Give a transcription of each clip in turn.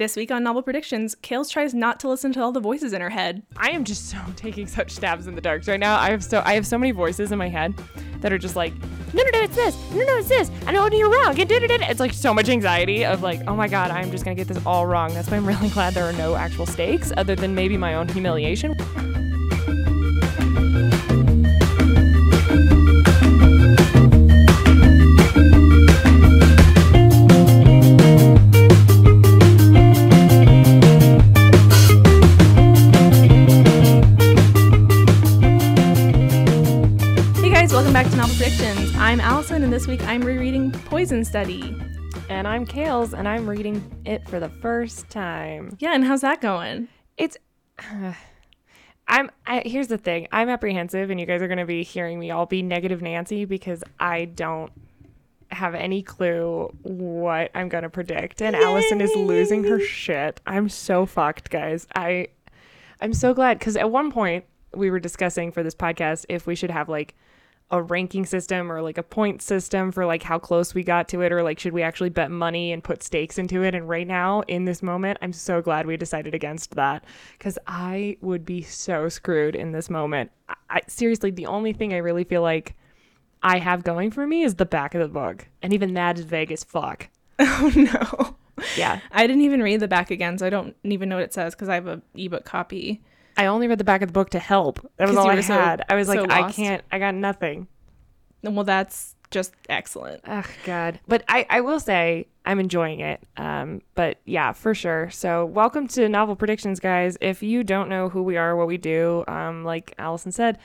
This week on Novel Predictions, Kales tries not to listen to all the voices in her head. I am just so taking such stabs in the dark right now. I have so I have so many voices in my head that are just like, no, no, no, it's this. No, no, it's this. I know you're wrong. It's like so much anxiety of like, oh my god, I'm just gonna get this all wrong. That's why I'm really glad there are no actual stakes other than maybe my own humiliation. Week I'm rereading Poison Study. And I'm Kales, and I'm reading it for the first time. Yeah, and how's that going? It's. Uh, I'm. I, here's the thing. I'm apprehensive, and you guys are going to be hearing me all be negative Nancy because I don't have any clue what I'm going to predict. And Yay! Alyson is losing her shit. I'm so fucked, guys. I. I'm so glad because at one point we were discussing for this podcast if we should have like a ranking system or like a point system for like how close we got to it or like should we actually bet money and put stakes into it? And right now in this moment i'm so glad we decided against that because i would be so screwed in this moment. I, seriously the only thing i really feel like i have going for me is the back of the book. And even that is vague as fuck. Oh no. Yeah. I didn't even read the back again so i don't even know what it says because i have a ebook copy I only read the back of the book to help. That was all I so, had. I was like, so I can't. I got nothing. Well, that's just excellent. Oh God! But I, I will say I'm enjoying it. Um, but yeah, for sure. So welcome to Novel Predictions, guys. If you don't know who we are, what we do, um, like Alyson said,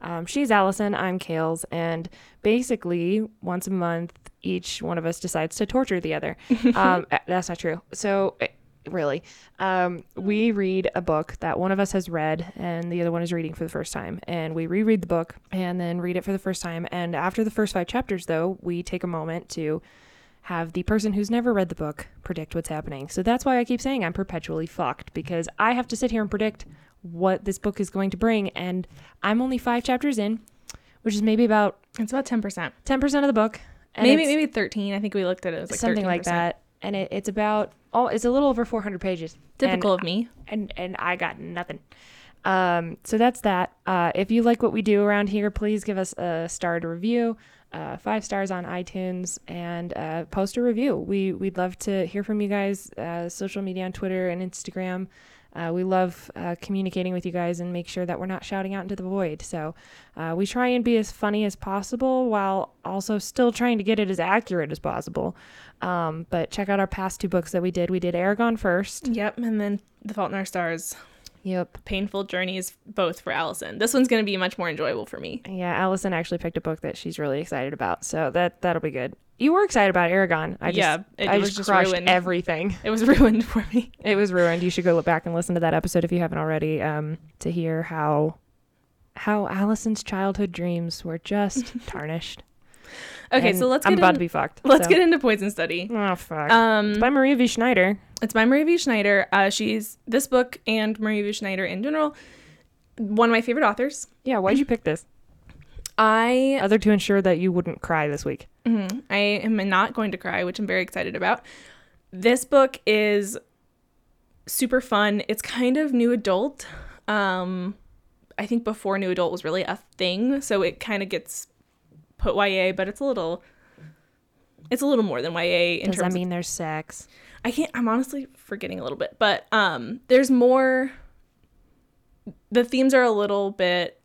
um, she's Alyson, I'm Kales, and basically once a month, each one of us decides to torture the other. Um, that's not true. So really. Um, we read a book that one of us has read and the other one is reading for the first time. And we reread the book and then read it for the first time. And after the first five chapters, though, we take a moment to have the person who's never read the book predict what's happening. So that's why I keep saying I'm perpetually fucked because I have to sit here and predict what this book is going to bring. And I'm only five chapters in, which is maybe about. It's about 10%. 10% of the book. maybe maybe 13. I think we looked at it. it was like something 13%. like that. And it, it's about oh, it's a little over 400 pages. Typical and, of me. And and I got nothing. Um, so that's that. Uh, if you like what we do around here, please give us a starred review, uh, five stars on iTunes, and uh, post a review. We we'd love to hear from you guys. Uh, social media on Twitter and Instagram. Uh, we love uh, communicating with you guys and make sure that we're not shouting out into the void. So uh, we try and be as funny as possible while also still trying to get it as accurate as possible. Um, but check out our past two books that we did. We did Eragon first. Yep, and then The Fault in Our Stars. Yep. Painful journeys both for Alyson. This one's going to be much more enjoyable for me. Yeah, Alyson actually picked a book that she's really excited about. So that that'll be good. You were excited about Eragon. I just, yeah, it I was just crushed ruined. everything. It was ruined for me. It was ruined. You should go look back and listen to that episode if you haven't already, um, to hear how how Alyson's childhood dreams were just tarnished. Okay, and so let's. I'm about in, to be fucked. Let's so. get into Poison Study. Oh fuck. Um, it's by Maria V. Snyder. It's by Maria V. Snyder. Uh, she's this book and Maria V. Snyder in general. One of my favorite authors. Yeah, why'd you pick this? I other to ensure that you wouldn't cry this week. Mm-hmm. I am not going to cry, which I'm very excited about. This book is super fun. It's kind of new adult. Um, I think before new adult was really a thing, so it kind of gets put YA, but it's a little it's a little more than YA in Does that mean of, there's sex? I can't I'm honestly forgetting a little bit, but um there's more the themes are a little bit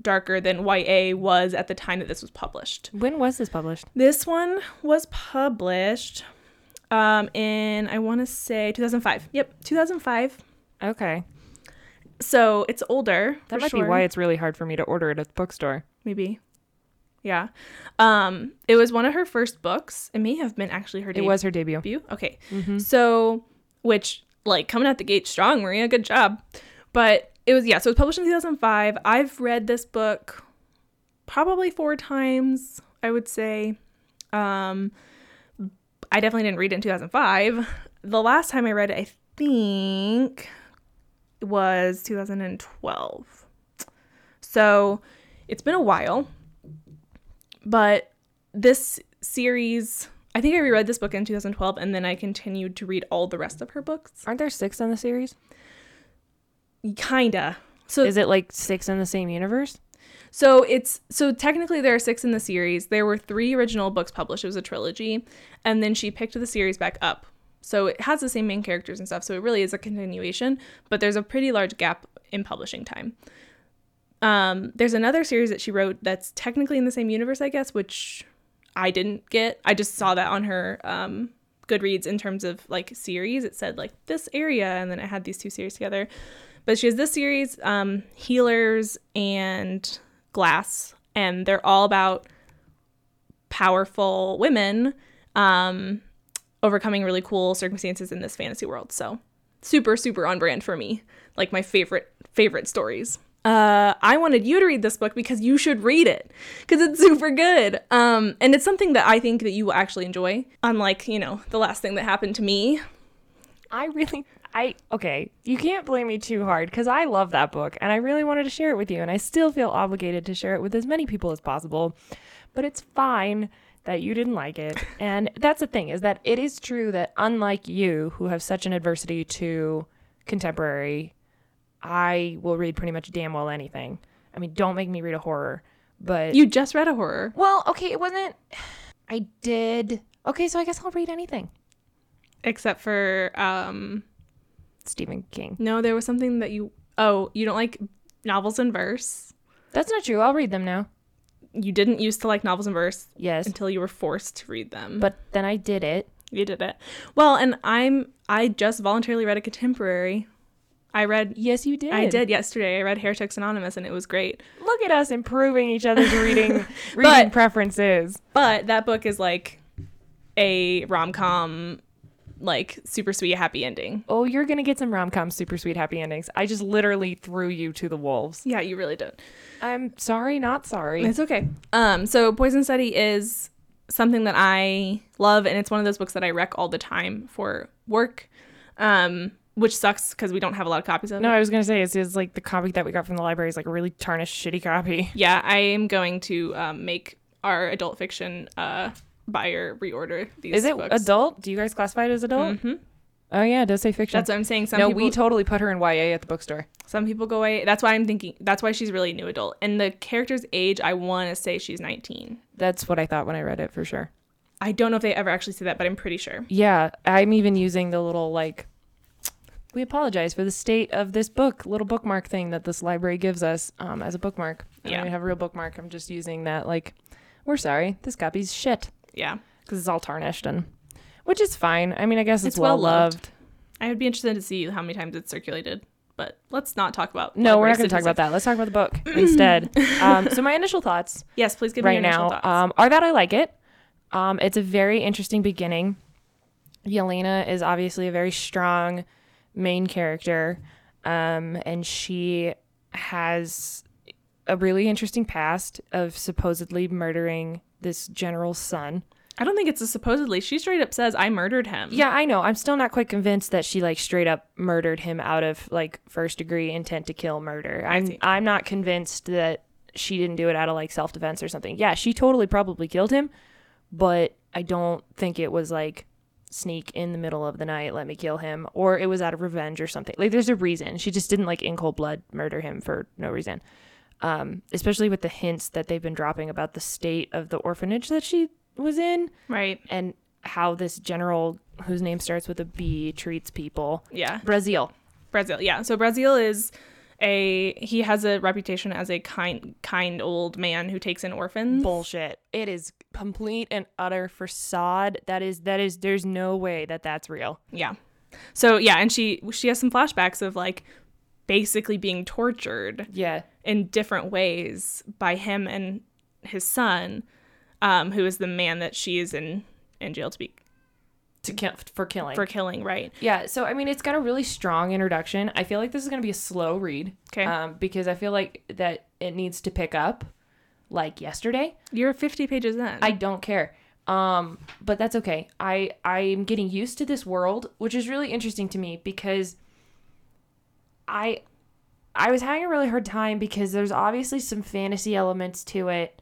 darker than YA was at the time that this was published. When was this published? This one was published um, in, I want to say 2005. Yep, 2005. Okay. So it's older. That might sure. be why it's really hard for me to order it at the bookstore. Maybe. Yeah. Um, it was one of her first books. It may have been actually her debut. It was her debut. debut? Okay. Mm-hmm. So, which, like, coming out the gate strong, Maria, good job. But it was yeah so it was published in 2005 i've read this book probably four times i would say um i definitely didn't read it in 2005 the last time i read it i think was 2012 so it's been a while but this series I think I reread this book in 2012 and then I continued to read all the rest of her books. Aren't there six in the series? Kinda. So Is it like six in the same universe? So it's so technically there are six in the series. There were three original books published. It was a trilogy, and then she picked the series back up. So it has the same main characters and stuff. So it really is a continuation, but there's a pretty large gap in publishing time. Um, there's another series that she wrote that's technically in the same universe, I guess, which I didn't get. I just saw that on her um, Goodreads in terms of like series. It said like this area, and then it had these two series together. But she has this series, um, Healers and Glass, and they're all about powerful women um, overcoming really cool circumstances in this fantasy world. So super, super on brand for me. Like my favorite, favorite stories. Uh, I wanted you to read this book because you should read it because it's super good. Um, and it's something that I think that you will actually enjoy. Unlike, you know, the last thing that happened to me. I really, I, okay, you can't blame me too hard because I love that book and I really wanted to share it with you. And I still feel obligated to share it with as many people as possible. But it's fine that you didn't like it. And that's the thing is that it is true that unlike you, who have such an adversity to contemporary, I will read pretty much damn well anything. I mean, don't make me read a horror, but You just read a horror. well, okay, it wasn't. I did. Okay, so I guess I'll read anything. Except for, um, Stephen King. no, there was something that you, oh, you don't like novels in verse. That's not true. I'll read them now. You didn't used to like novels in verse Yes. until you were forced to read them. But then I did it. you did it. Well, and I'm, I just voluntarily read a contemporary. I read, Yes, you did. I did yesterday. I read Heretics Anonymous and it was great. Look at us improving each other's reading reading But- preferences. But that book is like a rom com, like super sweet, happy ending. Oh, you're gonna get some rom com super sweet happy endings. I just literally threw you to the wolves. Yeah, you really did. I'm sorry, not sorry. It's okay. Um, so Poison Study is something that I love, and it's one of those books that I rec all the time for work. Um, which sucks because we don't have a lot of copies of No, it. I was gonna say it's, it's like the copy that we got from the library is like a really tarnished, shitty copy. Yeah, I am going to um, make our adult fiction uh, buyer reorder these. Is it books. adult? Do you guys classify it as adult? Mhm. Oh yeah, it does say fiction. That's what I'm saying. Some no, people, we totally put her in YA at the bookstore. some people go away. That's why I'm thinking. That's why she's really new adult. And the character's age, I want to say she's 19. That's what I thought when I read it for sure. I don't know if they ever actually say that, but I'm pretty sure. Yeah, I'm even using the little like we apologize for the state of this book little bookmark thing that this library gives us um, as a bookmark. I Yeah. don't have a real bookmark. I'm just using that like we're sorry, this copy's shit Yeah, because it's all tarnished and which is fine. I mean, I guess it's, It's well well-loved. I would be interested to see how many times it's circulated. But let's not talk about. No, we're not going to talk about that. Let's talk about the book instead. Um, so my initial thoughts Yes, please give me your initial now thoughts. um, are that I like it. Um, it's a very interesting beginning. Yelena is obviously a very strong main character, um, and she has a really interesting past of supposedly murdering this general's son. I don't think it's a supposedly. She straight up says, "I murdered him." Yeah, I know. I'm still not quite convinced that she like straight up murdered him out of like first degree intent to kill murder. I'm. I'm not convinced that she didn't do it out of like self defense or something. Yeah, she totally probably killed him, but I don't think it was like sneak in the middle of the night, let me kill him, or it was out of revenge or something. Like there's a reason. She just didn't like in cold blood murder him for no reason. Um, especially with the hints that they've been dropping about the state of the orphanage that she was in Right. and how this general whose name starts with a B treats people. Yeah. Brazell. Brazell. Yeah. So Brazell is a he has a reputation as a kind kind old man who takes in orphans. Bullshit. It is complete and utter facade. That is that is there's no way that that's real. Yeah. So yeah, and she she has some flashbacks of like basically being tortured Yeah. in different ways by him and his son, um, who is the man that she is in in jail to be To kill for killing. for killing. Right. yeah, so I mean it's got a really strong introduction. I feel like this is going to be a slow read. 'Kay. Um because I feel like that it needs to pick up like yesterday. You're 50 pages in. I don't care. Um, but that's okay. I I'm getting used to this world, which is really interesting to me because I I was having a really hard time because there's obviously some fantasy elements to it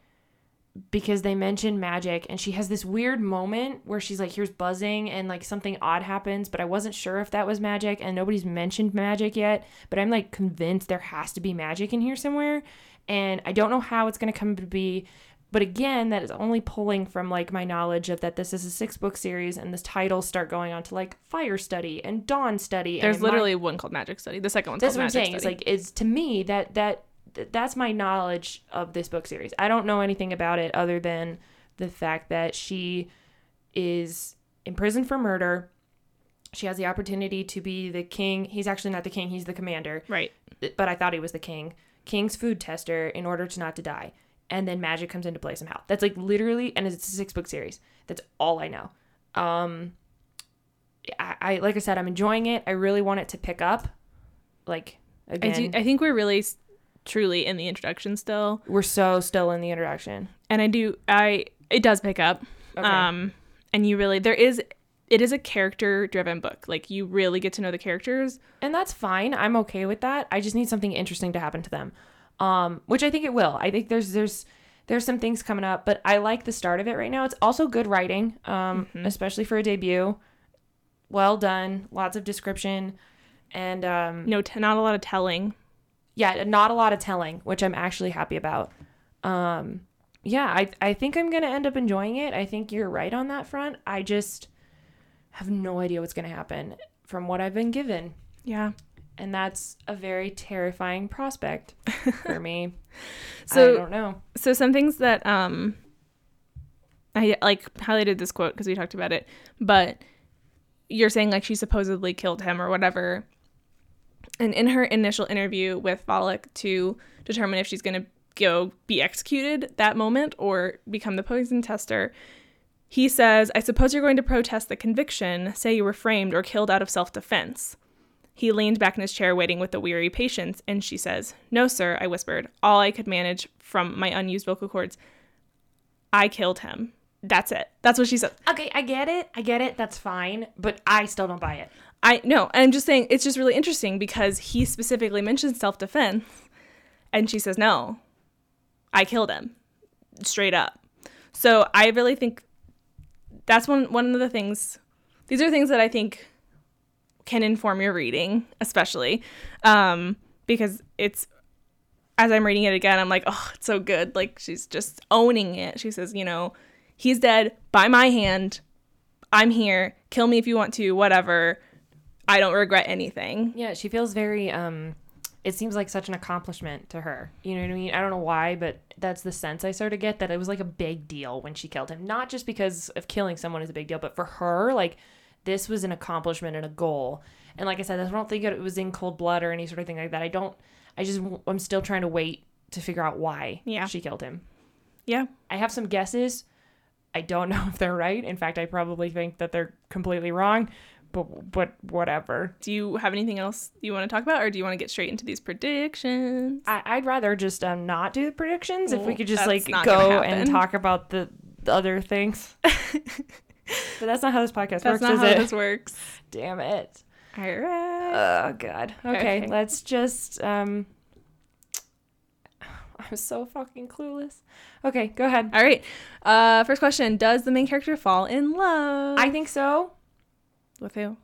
because they mention magic and she has this weird moment where she's like here's buzzing and like something odd happens but i wasn't sure if that was magic and nobody's mentioned magic yet but i'm like convinced there has to be magic in here somewhere and i don't know how it's going to come to be but again that is only pulling from like my knowledge of that this is a six book series and the titles start going on to like fire study and dawn study There's and my- literally one called Magic Study. The second one's that's called what I'm Magic saying. It's Study. like is to me that that th- that's my knowledge of this book series. I don't know anything about it other than the fact that she is in prison for murder. She has the opportunity to be the king. He's actually not the king. He's the commander. right. But I thought he was the king. King's food tester in order to not to die. And then magic comes into play somehow. That's like literally, and it's a six book series. That's all I know. Um, I, I like I said, I'm enjoying it. I really want it to pick up. Like I, again, do, I think we're really truly in the introduction still. we're so still in the introduction. and I do I it does pick up. Okay. Um and you really there is it is a character driven book. Like you really get to know the characters. And that's fine. I'm okay with that. I just need something interesting to happen to them. Um, which I think it will. I think there's there's there's some things coming up, but I like the start of it right now. It's also good writing, um, especially for a debut. Well done, lots of description, and um, No t- not a lot of telling. Yeah, not a lot of telling, which I'm actually happy about. Um, yeah, I I think I'm gonna end up enjoying it. I think you're right on that front. I just have no idea what's gonna happen from what I've been given Yeah. and that's a very terrifying prospect for me. So- I don't know. So some things that um I like highlighted this quote because we talked about it, but you're saying like she supposedly killed him or whatever. And in her initial interview with Valek to determine if she's going to go be executed that moment or become the poison tester, he says, I suppose you're going to protest the conviction, say you were framed or killed out of self defense. He leaned back in his chair, waiting with a weary patience, and she says, No, sir, I whispered, all I could manage from my unused vocal cords. I killed him. That's it. That's what she said. Okay, I get it. I get it. That's fine, but I still don't buy it. I no, I'm just saying it's just really interesting because he specifically mentions self defense, and she says no, I killed him, straight up. So I really think that's one one of the things. These are things that I think can inform your reading, especially um, because it's as I'm reading it again, I'm like, oh, it's so good. Like she's just owning it. She says, you know, he's dead by my hand. I'm here. Kill me if you want to. Whatever. I don't regret anything. Yeah, she feels very um it seems like such an accomplishment to her. You know what I mean? I don't know why, but that's the sense I sort of get that it was like a big deal when she killed him. Not just because of killing someone is a big deal, but for her, like this was an accomplishment and a goal. And like I said, I don't think it was in cold blood or any sort of thing like that. I don't. I just I'm still trying to wait to figure out why Yeah. she killed him. Yeah. I have some guesses. I don't know if they're right. In fact, I probably think that they're completely wrong. But but whatever. Do you have anything else you want to talk about, or do you want to get straight into these predictions? I, I'd rather just um, not do the predictions if we could just like go and talk about the, the other things. but that's not how this podcast That's works, not is how it? this works. Damn it. All right. Oh god. Okay, Okay. let's just um I'm so fucking clueless. Okay, go ahead. All right. Uh, first question: Does the main character fall in love? I think so. With who?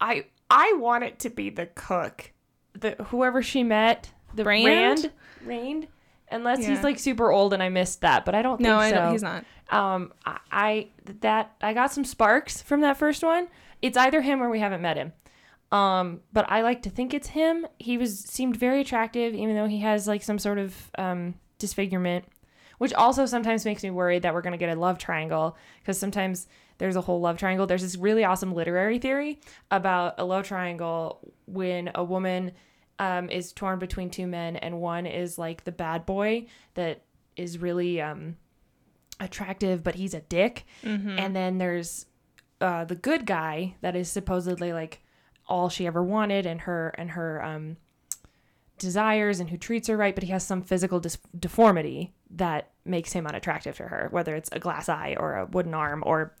I I want it to be the cook, the whoever she met, the Rand? Rand, Rand. Unless he's like super old and I missed that, but I don't No, think I so. He's not. Um, I, I that I got some sparks from that first one. It's either him or we haven't met him. Um, but I like to think it's him. He was seemed very attractive, even though he has like some sort of um disfigurement, which also sometimes makes me worried that we're gonna get a love triangle because sometimes there's a whole love triangle. There's this really awesome literary theory about a love triangle when a woman um, is torn between two men and one is like the bad boy that is really um, attractive, but he's a dick. And then there's uh, the good guy that is supposedly like all she ever wanted and her and her um, desires and who treats her right, but he has some physical dis- deformity that makes him unattractive to her, whether it's a glass eye or a wooden arm or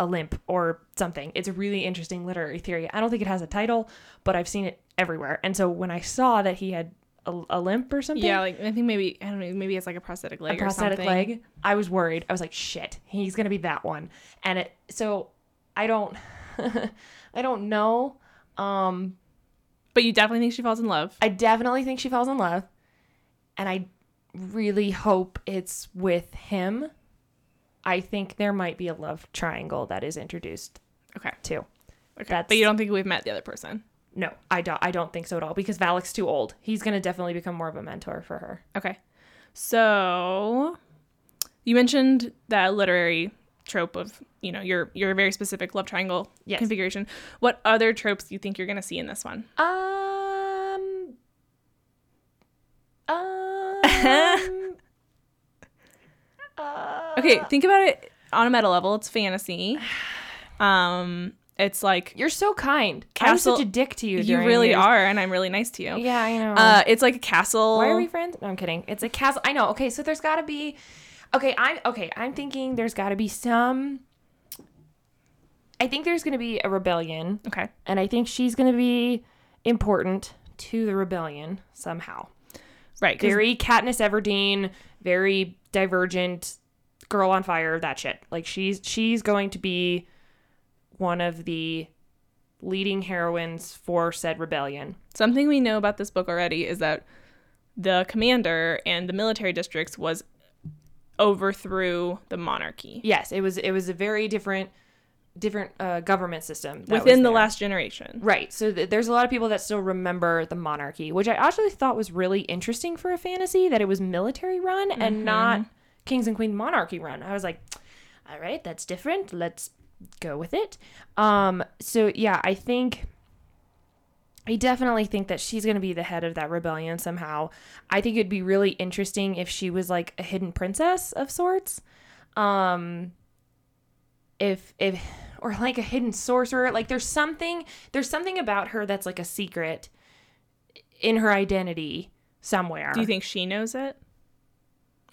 a limp or something. It's a really interesting literary theory. I don't think it has a title, but I've seen it everywhere. And so when I saw that he had a, a limp or something. Yeah, like I think maybe I don't know, maybe it's like a prosthetic leg a prosthetic something. leg. I was worried. I was like, shit, he's gonna be that one. And it so I don't I don't know. Um But you definitely think she falls in love. I definitely think she falls in love. And I really hope it's with him. I think there might be a love triangle that is introduced Okay. too. Okay. That's- but you don't think we've met the other person. No, I don't I don't think so at all because Valek's too old. He's gonna definitely become more of a mentor for her. Okay. So you mentioned that literary trope of, you know, your your very specific love triangle Yes. configuration. What other tropes do you think you're gonna see in this one? Um. Um. Uh, Okay, think about it on a meta level. It's fantasy. Um, it's like You're so kind. Castle- such a dick to you. you really yours. are, and I'm really nice to you. Yeah, I know. Uh, it's like a castle. Why are we friends? No, I'm kidding. It's a castle. I know. Okay, so there's got to be. Okay, I'm okay. I'm thinking there's got to be some. I think there's going to be a rebellion, Okay. and I think she's going to be important to the rebellion somehow. Right. very Katniss Everdeen, very divergent, girl on fire, that shit. Like she's she's going to be one of the leading heroines for said rebellion. Something we know about this book already is that the commander and the military districts was overthrew the monarchy Yes, it was it was a very different different uh, government system within the last generation. Right. So th- there's a lot of people that still remember the monarchy, which I actually thought was really interesting for a fantasy that it was military run and not kings and queen monarchy run. I was like, all right, that's different. Let's go with it. Um so yeah, I think I definitely think that she's going to be the head of that rebellion somehow. I think it'd be really interesting if she was like a hidden princess of sorts. Um if if or like a hidden sorcerer like there's something there's something about her that's like a secret in her identity somewhere Do you think she knows it?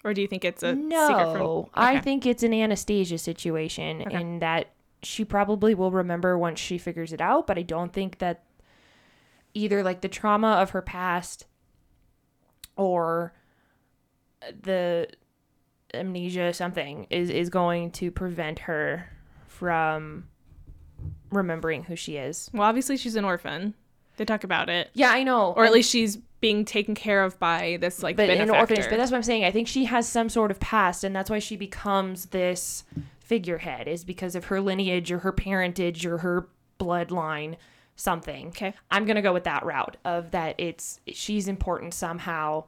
Or do you think it's a secret no from i think it's an anastasia situation Okay. in that she probably will remember once she figures it out but i don't think that either like the trauma of her past or the amnesia something is is going to prevent her from remembering who she is Well, obviously she's an orphan. They talk about it. yeah i know Or at least she's being taken care of by this like but in an orphanage. But that's what I'm saying. I think she has some sort of past, and that's why she becomes this figurehead, is because of her lineage or her parentage or her bloodline, something. Okay. I'm gonna go with that route of that. It's she's important somehow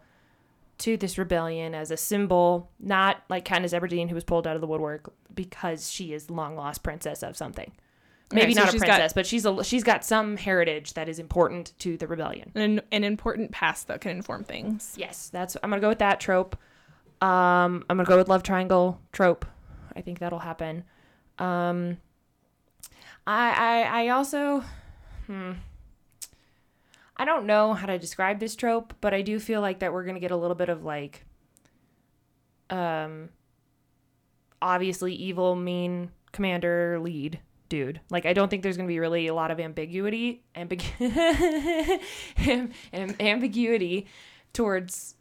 to this rebellion as a symbol, not like Katniss Everdeen who was pulled out of the woodwork because she is long lost princess of something. Maybe so not a she's got- princess, but she's a she's got some heritage that is important to the rebellion. an, an important past that can inform things. Yes, that's I'm gonna go with that trope. Um, I'm gonna go with love triangle trope. I think that'll happen. Um, I I I also, hmm, I don't know how to describe this trope, but I do feel like that we're gonna get a little bit of like, um, obviously evil, mean commander lead dude. Like I don't think there's gonna be really a lot of ambiguity, ambig- am- am- ambiguity towards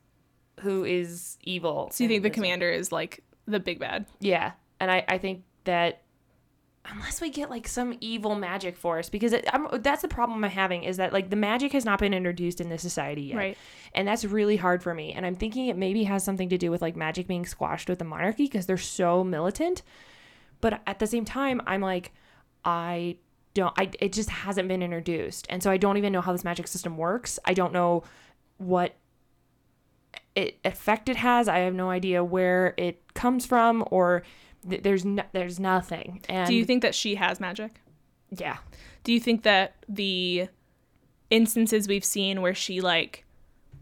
who is evil. So you think the commander is like the big bad? Yeah, and I I think that unless we get like some evil magic force, because it, I'm, that's the problem I'm having is that like the magic has not been introduced in this society yet, Right. and that's really hard for me. And I'm thinking it maybe has something to do with like magic being squashed with the monarchy because they're so militant. But at the same time, I'm like, I don't. I it just hasn't been introduced, and so I don't even know how this magic system works. I don't know what it effect it has. I have no idea where it comes from, or th- there's no, there's nothing. And Do you think that she has magic? Yeah, Do you think that the instances we've seen where she like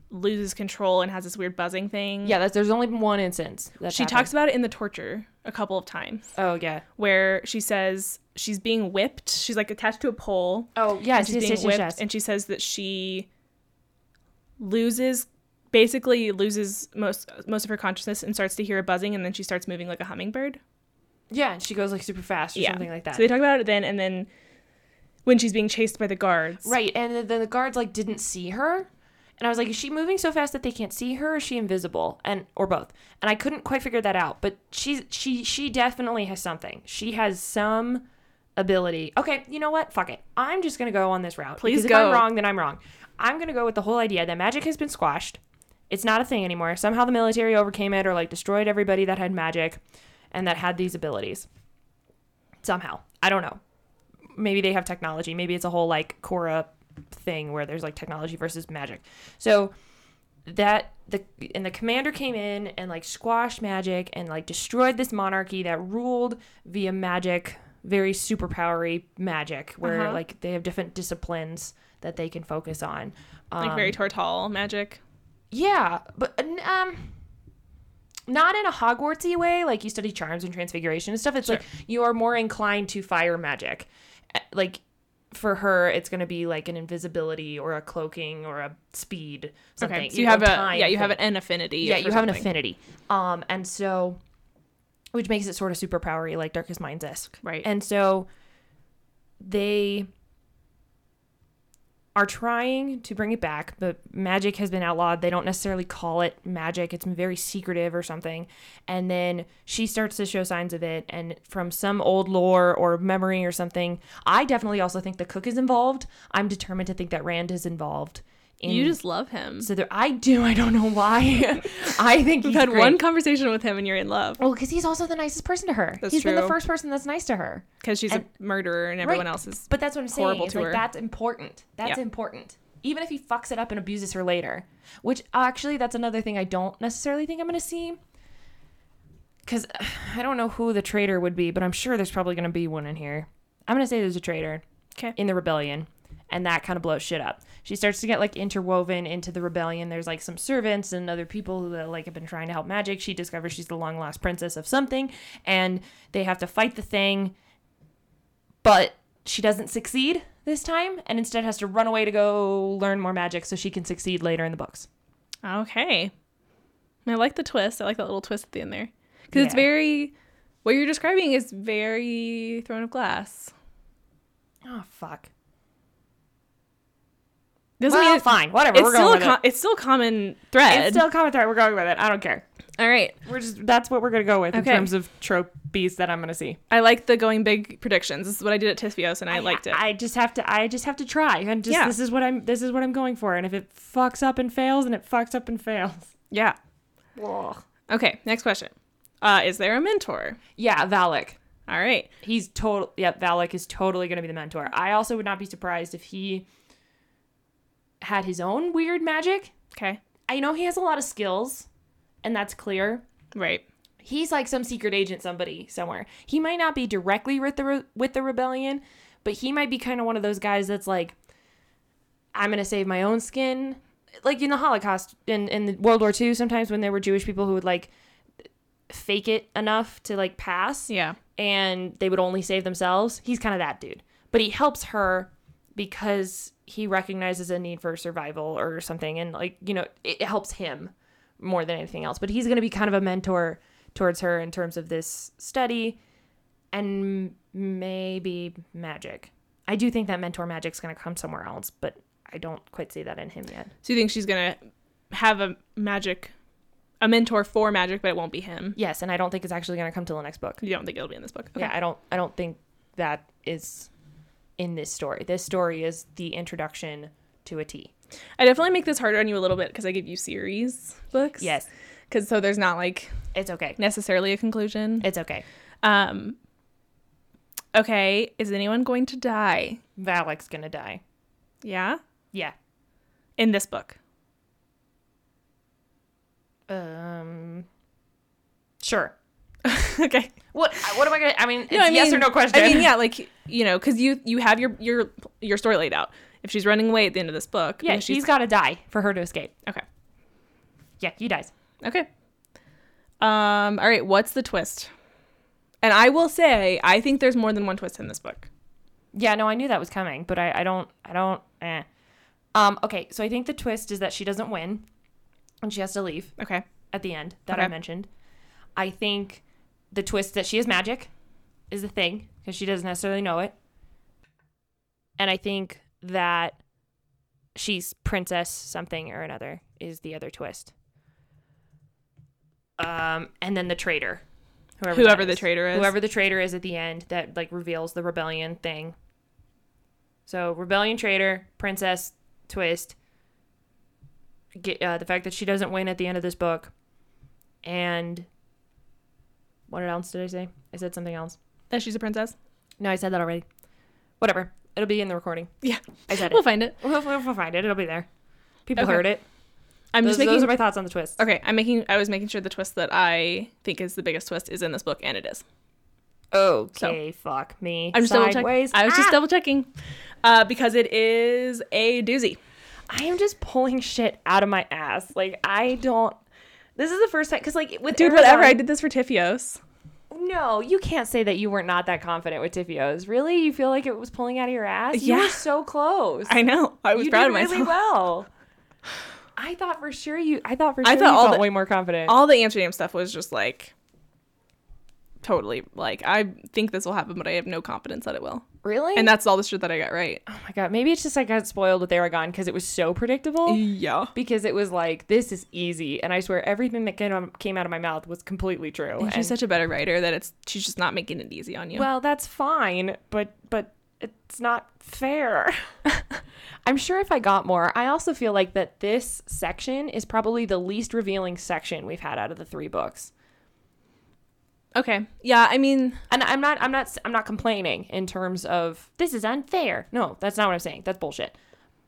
loses control and has this weird buzzing thing? yeah. That's, there's only been one instance. That She talks about it in the torture a couple of times Oh yeah. where she says she's being whipped. She's like attached to a pole. Oh yes, she's yes, being yes, whipped yes. and she says that she loses basically loses most most of her consciousness and starts to hear a buzzing and then she starts moving like a hummingbird. Yeah, and she goes like super fast or something like that. So they talk about it then and then when she's being chased by the guards. Right, and then the guards like didn't see her, And I was like, is she moving so fast that they can't see her or is she invisible? And or both. And I couldn't quite figure that out. But she's she she definitely has something. She has some ability. Okay, you know what? Fuck it. I'm just gonna go on this route. Please because If go. I'm wrong, then I'm wrong. I'm gonna go with the whole idea that magic has been squashed. It's not a thing anymore. Somehow the military overcame it or like destroyed everybody that had magic and that had these abilities. Somehow. I don't know. Maybe they have technology. Maybe it's a whole like Korra thing where there's like technology versus magic. So that the and the commander came in and like squashed magic and like destroyed this monarchy that ruled via magic, very superpowery magic where Uh-huh. like they have different disciplines that they can focus on. Um, Like very Tortall magic. Yeah, but um, not in a Hogwartsy way. Like you study charms and transfiguration and stuff. It's like you are more inclined to fire magic. Uh, Like for her, it's going to be like an invisibility or a cloaking or a speed something. Okay, so you have a yeah, you have thing. an affinity. yeah, you have an affinity. Um, and so, which makes it sort of super powery, like Darkest Minds esque. Right. And so, they are trying to bring it back, but magic has been outlawed. They don't necessarily call it magic. It's very secretive or something. And then she starts to show signs of it. And from some old lore or memory or something, I definitely also think the cook is involved. I'm determined to think that Rand is involved. You just love him. so there, I do. I don't know why. I think You've had great. one conversation with him and you're in love Well, because he's also the nicest person to her. That's He's been the first person that's nice to her. because she's And- a murderer and everyone Right. else is. But that's what I'm saying. horrible It's like her. that's important. That's Yeah. important. Even if he fucks it up and abuses her later, which actually that's another thing I don't necessarily think I'm going to see. Because I don't know who the traitor would be, but I'm sure there's probably going to be one in here. I'm going to say there's a traitor Okay. in the rebellion, and that kind of blows shit up. She starts to get like interwoven into the rebellion. There's like some servants and other people who uh, like have been trying to help magic. She discovers she's the long lost princess of something, and they have to fight the thing. But she doesn't succeed this time, and instead has to run away to go learn more magic so she can succeed later in the books. Okay. I like the twist. I like that little twist at the end there. Because it's very, what you're describing is very Throne of Glass. Oh fuck. Doesn't well, mean it- fine, whatever. it's we're still going a with com- it. it's still a common thread. It's still a comment thread. We're going with it. I don't care. All right. We're just that's what we're gonna go with Okay. in terms of tropes that I'm gonna see. I like the going big predictions. This is what I did at TFIOS and I, liked it. I just have to. I just have to try, and just Yeah. this is what I'm. This is what I'm going for. And if it fucks up and fails, and it fucks up and fails. yeah. Ugh. Okay. Next question. Uh, is there a mentor? Yeah, Valek. All right. He's total. Yep, Valek is totally gonna be the mentor. I also would not be surprised if he had his own weird magic. Okay. I know he has a lot of skills, and that's clear. Right. he's like some secret agent somebody somewhere he might not be directly with the re- with the rebellion but he might be kind of one of those guys that's like i'm gonna save my own skin like in the holocaust in in the world war ii sometimes when there were jewish people who would like fake it enough to like pass Yeah. and they would only save themselves he's kind of that dude but he helps her because he recognizes a need for survival or something and like you know it, helps him more than anything else but he's going to be kind of a mentor towards her in terms of this study and maybe magic i do think that mentor magic's going to come somewhere else but i don't quite see that in him yet So you think she's gonna have a magic, a mentor for magic, but it won't be him? yes and i don't think it's actually going to come till the next book You don't think it'll be in this book? Okay. Yeah, I don't I don't think that is in this story. This story is the introduction to a T. I definitely make this harder on you a little bit because I give you series books. Yes. Because so there's not like It's okay. necessarily a conclusion. It's okay. Um. Okay. Is anyone going to die? Valek's gonna die. Yeah. Yeah. In this book. Um Sure. okay. What what am I gonna I mean it's No, I yes or no question. I mean, yeah, like you know, because you you have your your your story laid out. If she's running away at the end of this book, yeah, she's she's gotta die for her to escape. okay. Yeah, he dies. Okay. Um. All right. What's the twist? And I will say, I think there's more than one twist in this book. Yeah, no, I knew that was coming, but I, I don't I don't eh. Um, okay, so I think the twist is that she doesn't win and she has to leave. Okay. at the end that I mentioned. I think the twist that she is magic is the thing because she doesn't necessarily know it. And I think that she's princess something or another is the other twist. Um, and then the traitor, Whoever that the traitor is. whoever the traitor is at the end that like reveals the rebellion thing. So rebellion, traitor, princess, twist. Get, uh, the fact that she doesn't win at the end of this book, and what else did I say? I said something else. that she's a princess. No, I said that already. Whatever. It'll be in the recording. Yeah, I said it. we'll find it. We'll, we'll, find it. It'll be there. People Okay. heard it. I'm Those, just making. those are my thoughts on the twist. okay, I'm making. I was making sure the twist that I think is the biggest twist is in this book, and it is. Okay, fuck me. I'm just double Sideways. checking. I was just Ah! double checking, uh, because it is a doozy. I am just pulling shit out of my ass. Like I don't. This is the first time because like with Dude, whatever. I did this for TFIOS. No, you can't say that you were not that confident with TFIOS. Really, you feel like it was pulling out of your ass? You Yeah. were so close. I know. I was you proud of myself. really well. I thought for sure you. I thought for sure I thought you all felt the- way more confident. All the Amsterdam stuff was just like totally like I think this will happen, but I have no confidence that it will. really? And that's all the shit that I got right. oh my god, maybe it's just I got spoiled with Eragon because it was so predictable. Yeah. Because it was like this is easy, and I swear everything that came came out of my mouth was completely true. And she's such a better writer that it's she's just not making it easy on you. Well, that's fine, but but it's not fair. I'm sure if I got more, I also feel like that this section is probably the least revealing section we've had out of the three books. Okay. Yeah, I mean, And I'm not I'm not I'm not complaining in terms of this is unfair. No, that's not what I'm saying. That's bullshit.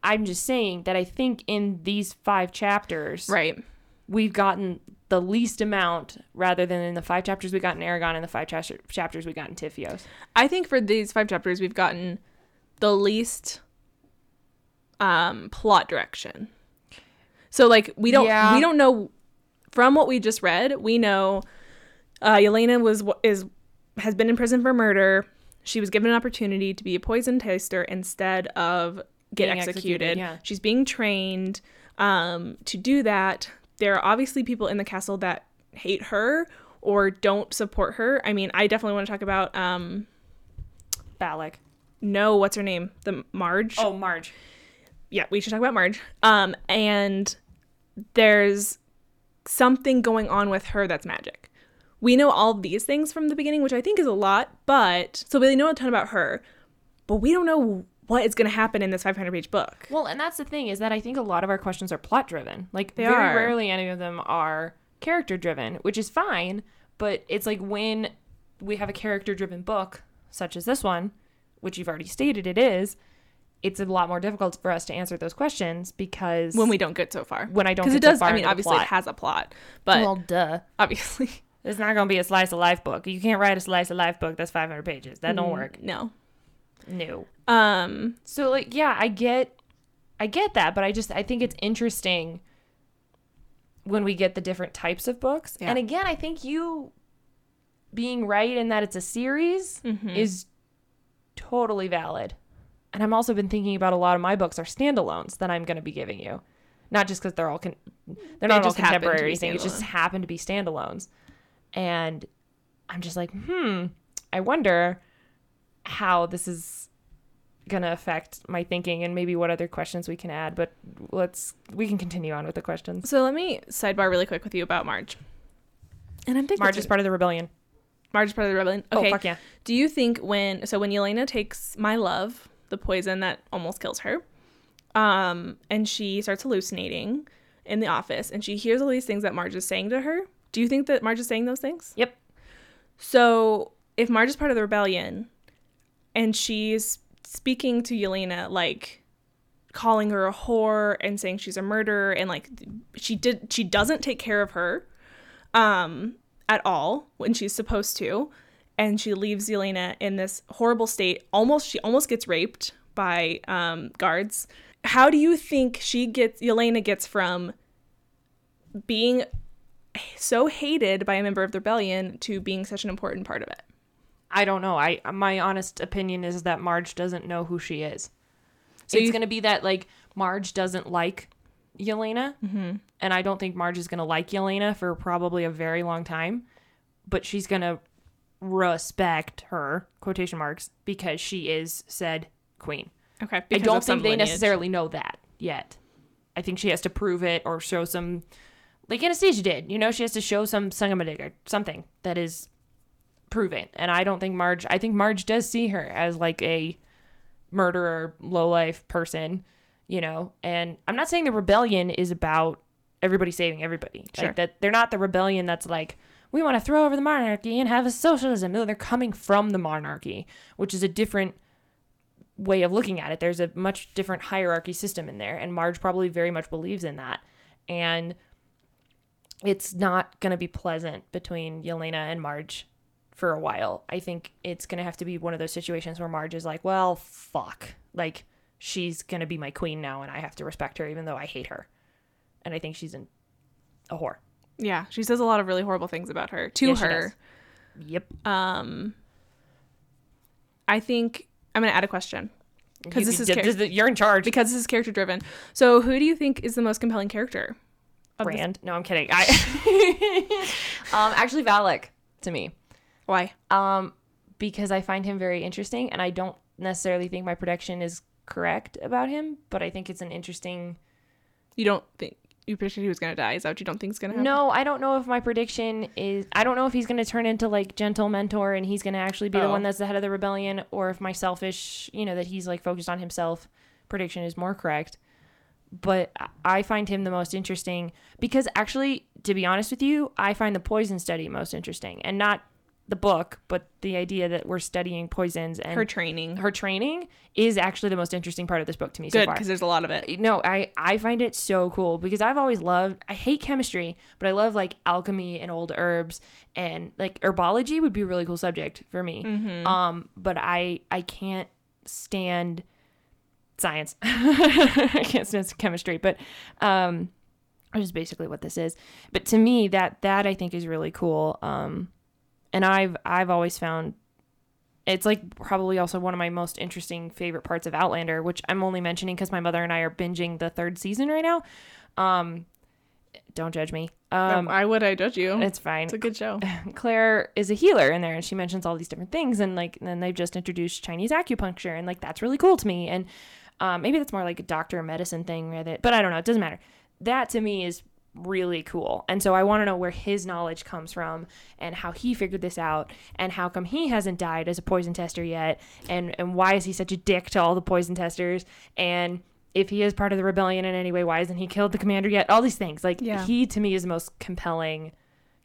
I'm just saying that I think in these 5 chapters, right. we've gotten the least amount rather than in the 5 chapters we got in Eragon and the 5 chapter- chapters we got in TFIOS. I think for these five chapters we've gotten the least um plot direction. So like we don't Yeah. we don't know from what we just read, we know uh Yelena was is has been in prison for murder. She was given an opportunity to be a poison taster instead of get Being executed. executed, yeah. She's being trained um to do that. There are obviously people in the castle that hate her or don't support her. I mean, I definitely want to talk about um Balak. no, what's her name? The Marge. Oh, Marge. yeah, we should talk about Marge. Um, and there's something going on with her that's magic. We know all these things from the beginning, which I think is a lot, but so we know a ton about her, but we don't know what is going to happen in this 500 page book. Well, and that's the thing is that I think a lot of our questions are plot driven. Like They very are. rarely any of them are character driven, which is fine. But it's like when we have a character driven book, such as this one, which you've already stated it is, it's a lot more difficult for us to answer those questions because When we don't get so far, When I don't because it get so does. far I mean, obviously it has a plot, but well, duh. obviously It's not going to be a slice of life book. You can't write a slice of life book that's 500 pages. That don't work. no. No. Um, So like yeah, I get I get that, but I just I think it's interesting when we get the different types of books. Yeah. And again, I think you being right in that it's a series Mm-hmm. is totally valid. And I'm also been thinking about a lot of my books are standalones that I'm going to be giving you. Not just cuz they're all con- they're not all just happen to be contemporary things. It just happen to be standalones. And I'm just like, "Hmm, I wonder how this is going to affect my thinking and maybe what other questions we can add, but let's we can continue on with the questions. so let me sidebar really quick with you about Marge. And I'm thinking Marge is part of the rebellion. Marge is part of the rebellion. Okay. Oh, fuck yeah. Do you think when so when Yelena takes my love, the poison that almost kills her, um, and she starts hallucinating in the office, and she hears all these things that Marge is saying to her? Do you think that Marge is saying those things? Yep. So if Marge is part of the rebellion, and she's speaking to Yelena like calling her a whore and saying she's a murderer and like she did she doesn't take care of her um at all when she's supposed to and she leaves Yelena in this horrible state almost she almost gets raped by um guards how do you think she gets Yelena gets from being so hated by a member of the rebellion to being such an important part of it I don't know. I my honest opinion is that Marge doesn't know who she is. So it's you- going to be that like Marge doesn't like Yelena, mm-hmm. and I don't think Marge is going to like Yelena for probably a very long time. But she's going to respect her quotation marks because she is said queen. okay I don't think they lineage. necessarily know that. yet. I think she has to prove it or show some, like Anastasia did. You know, she has to show some or something that is proven. And I don't think Marge. I think Marge does see her as like a murderer, low life person. You know, and I'm not saying the rebellion is about everybody saving everybody. Sure. Like that, they're not the rebellion that's like we want to throw over the monarchy and have a socialism. No, they're coming from the monarchy, which is a different way of looking at it. There's a much different hierarchy system in there, and Marge probably very much believes in that. And it's not going to be pleasant between Yelena and Marge for a while. I think it's going to have to be one of those situations where Marge is like, well, fuck. Like, she's going to be my queen now, and I have to respect her, even though I hate her. And I think she's an, a whore. Yeah, she says a lot of really horrible things about her to Yeah, her. Yep. Um, I think I'm gonna add a question because this is char- you're in charge. because this is character driven. So, who do you think is the most compelling character? Of this- No, I'm kidding. I um actually Valek to me. Why? Um because I find him very interesting and I don't necessarily think my prediction is correct about him, but I think it's an interesting You don't think you predicted he was gonna die? Is that what you don't think is gonna happen? No, I don't know if my prediction is I don't know if he's going to turn into like gentle mentor and he's going to actually be the Oh. one that's the head of the rebellion or if my selfish, you know, that he's like focused on himself prediction is more correct. But I- find him the most interesting because actually, to be honest with you, I find the poison study most interesting and not the book, but the idea that we're studying poisons and her training. her training is actually the most interesting part of this book to me so Good far because there's a lot of it. no i i find it so cool because i've always loved i hate chemistry but i love like alchemy and old herbs and like herbology would be a really cool subject for me um but i i can't stand science i can't stand chemistry but um which is basically what this is but to me that that i think is really cool um and i've i've always found it's like probably also one of my most interesting favorite parts of Outlander, which I'm only mentioning because my mother and I are binging the third season right now. Um, don't judge me. Um, Why would I judge you? it's fine. It's a good show. Claire is a healer in there, and she mentions all these different things, and like, and then they've just introduced Chinese acupuncture, and like that's really cool to me. And um, maybe that's more like a doctor medicine thing, with it, but I don't know. It doesn't matter. That to me is really cool, and so I want to know where his knowledge comes from, and how he figured this out, and how come he hasn't died as a poison tester yet, and and why is he such a dick to all the poison testers, and if he is part of the rebellion in any way, why hasn't he killed the commander yet? All these things, like Yeah. he to me is the most compelling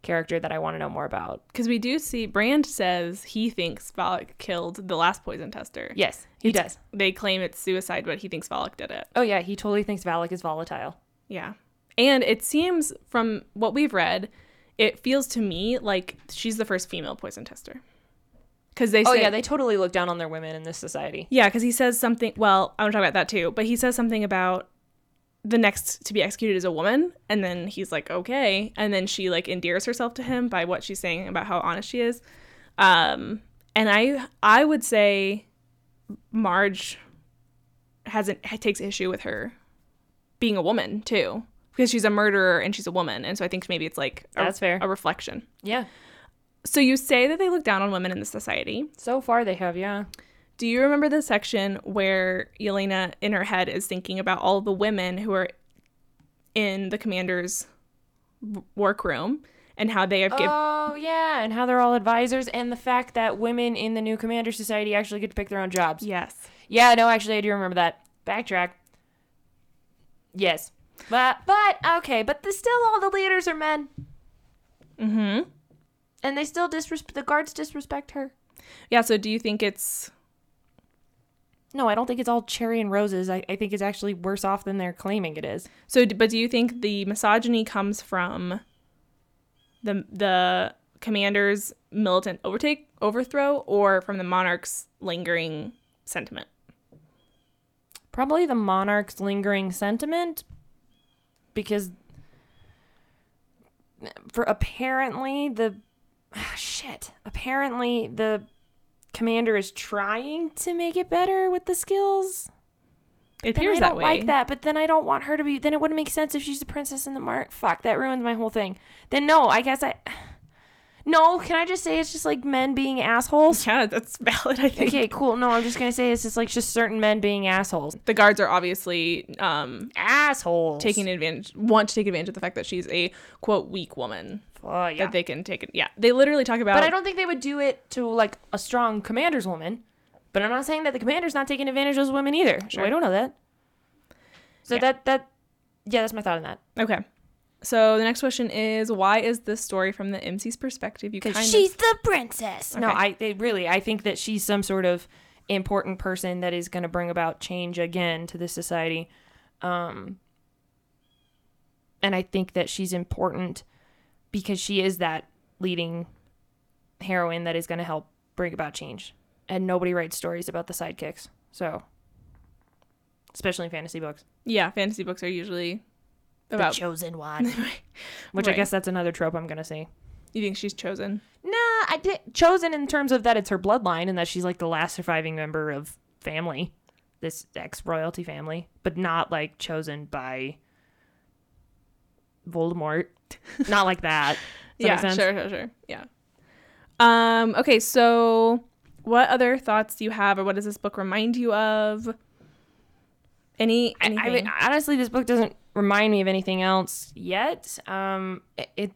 character that I want to know more about. Because we do see Brand says he thinks Valek killed the last poison tester. Yes, he It's- does. They claim it's suicide, but he thinks Valek did it. Oh yeah, he totally thinks Valek is volatile. Yeah. And it seems from what we've read, it feels to me like she's the first female poison tester. Because they say, Oh yeah, they totally look down on their women in this society. yeah, because he says something. Well, I want to talk about that too, but he says something about the next to be executed is a woman, and then he's like, okay, and then she like endears herself to him by what she's saying about how honest she is. Um, and I I would say Marge hasn't takes issue with her being a woman too because she's a murderer and she's a woman, and so I think maybe it's like a, That's fair. a reflection. Yeah. So you say that they look down on women in the society. So far they have, yeah. Do you remember the section where Yelena in her head is thinking about all the women who are in the commander's workroom and how they have given Oh yeah, and how they're all advisors, and the fact that women in the new Commander Society actually get to pick their own jobs. yes Yeah, no, actually I do remember that. Backtrack. Yes, but but okay, but the, still all the leaders are men, mm-hmm and they still disrespect the guards disrespect her. yeah so do you think it's No, I don't think it's all cherry and roses. I, I think it's actually worse off than they're claiming it is. so but do you think the misogyny comes from the the commander's militant overtake overthrow or from the monarch's lingering sentiment Probably the monarch's lingering sentiment because for apparently the shit, apparently the commander is trying to make it better with the skills. it appears I that don't way like that, but then I don't want her to be then it wouldn't make sense if she's the princess in the mark. Fuck, that ruins my whole thing. Then no, I guess I No, can I just say it's just like men being assholes? Yeah, that's valid. I think Okay, cool. No, I'm just gonna say it's just like just certain men being assholes. the guards are obviously um, Assholes. taking advantage, want to take advantage of the fact that she's a quote weak woman Oh, yeah. that they can take it. Yeah, they literally talk about. But I don't think they would do it to like a strong commander's woman. But I'm not saying that the commander's not taking advantage of those women either. Sure. Well, I don't know that. So Yeah. that that yeah, that's my thought on that. Okay. So the next question is why is this story from the MC's perspective? You kind Because of she's the princess. No, Okay. I they really I think that she's some sort of important person that is going to bring about change again to this society. Um and I think that she's important because she is that leading heroine that is going to help bring about change. And nobody writes stories about the sidekicks. So especially in fantasy books. yeah, fantasy books are usually about. the chosen one. Which Right. I guess that's another trope I'm going to see. you think she's chosen? Nah, I did chosen in terms of that it's her bloodline and that she's like the last surviving member of family, this ex royalty family, but not like chosen by Voldemort. not like that. Yeah, sure, sure, sure. Yeah. Um. Okay. So, what other thoughts do you have, or what does this book remind you of? Any I. I mean, honestly, this book doesn't remind me of anything else yet. Um, it, it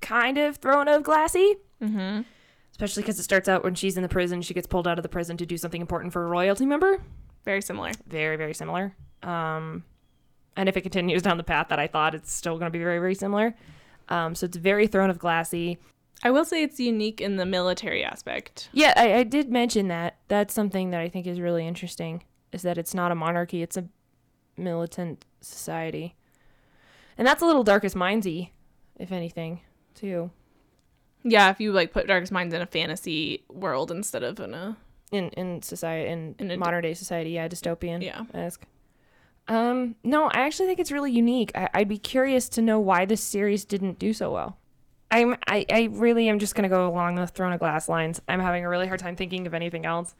kind of throne of glassy. mm-hmm. Especially because it starts out when she's in the prison, she gets pulled out of the prison to do something important for a royalty member. Very similar. very very similar um and if it continues down the path that i thought it's still going to be very very similar um so it's very throne of glassy I will say it's unique in the military aspect. yeah I, I did mention that that's something that i think is really interesting is that it's not a monarchy it's a militant society and that's a little darkest mindsy if anything too Yeah, if you like put Darkest Minds in a fantasy world instead of in a in in society in, In modern day society yeah dystopian yeah. esque. Um, no, I actually think it's really unique. I, I'd be curious to know why this series didn't do so well. I'm, I, I really am just gonna go along the Throne of Glass lines. I'm having a really hard time thinking of anything else.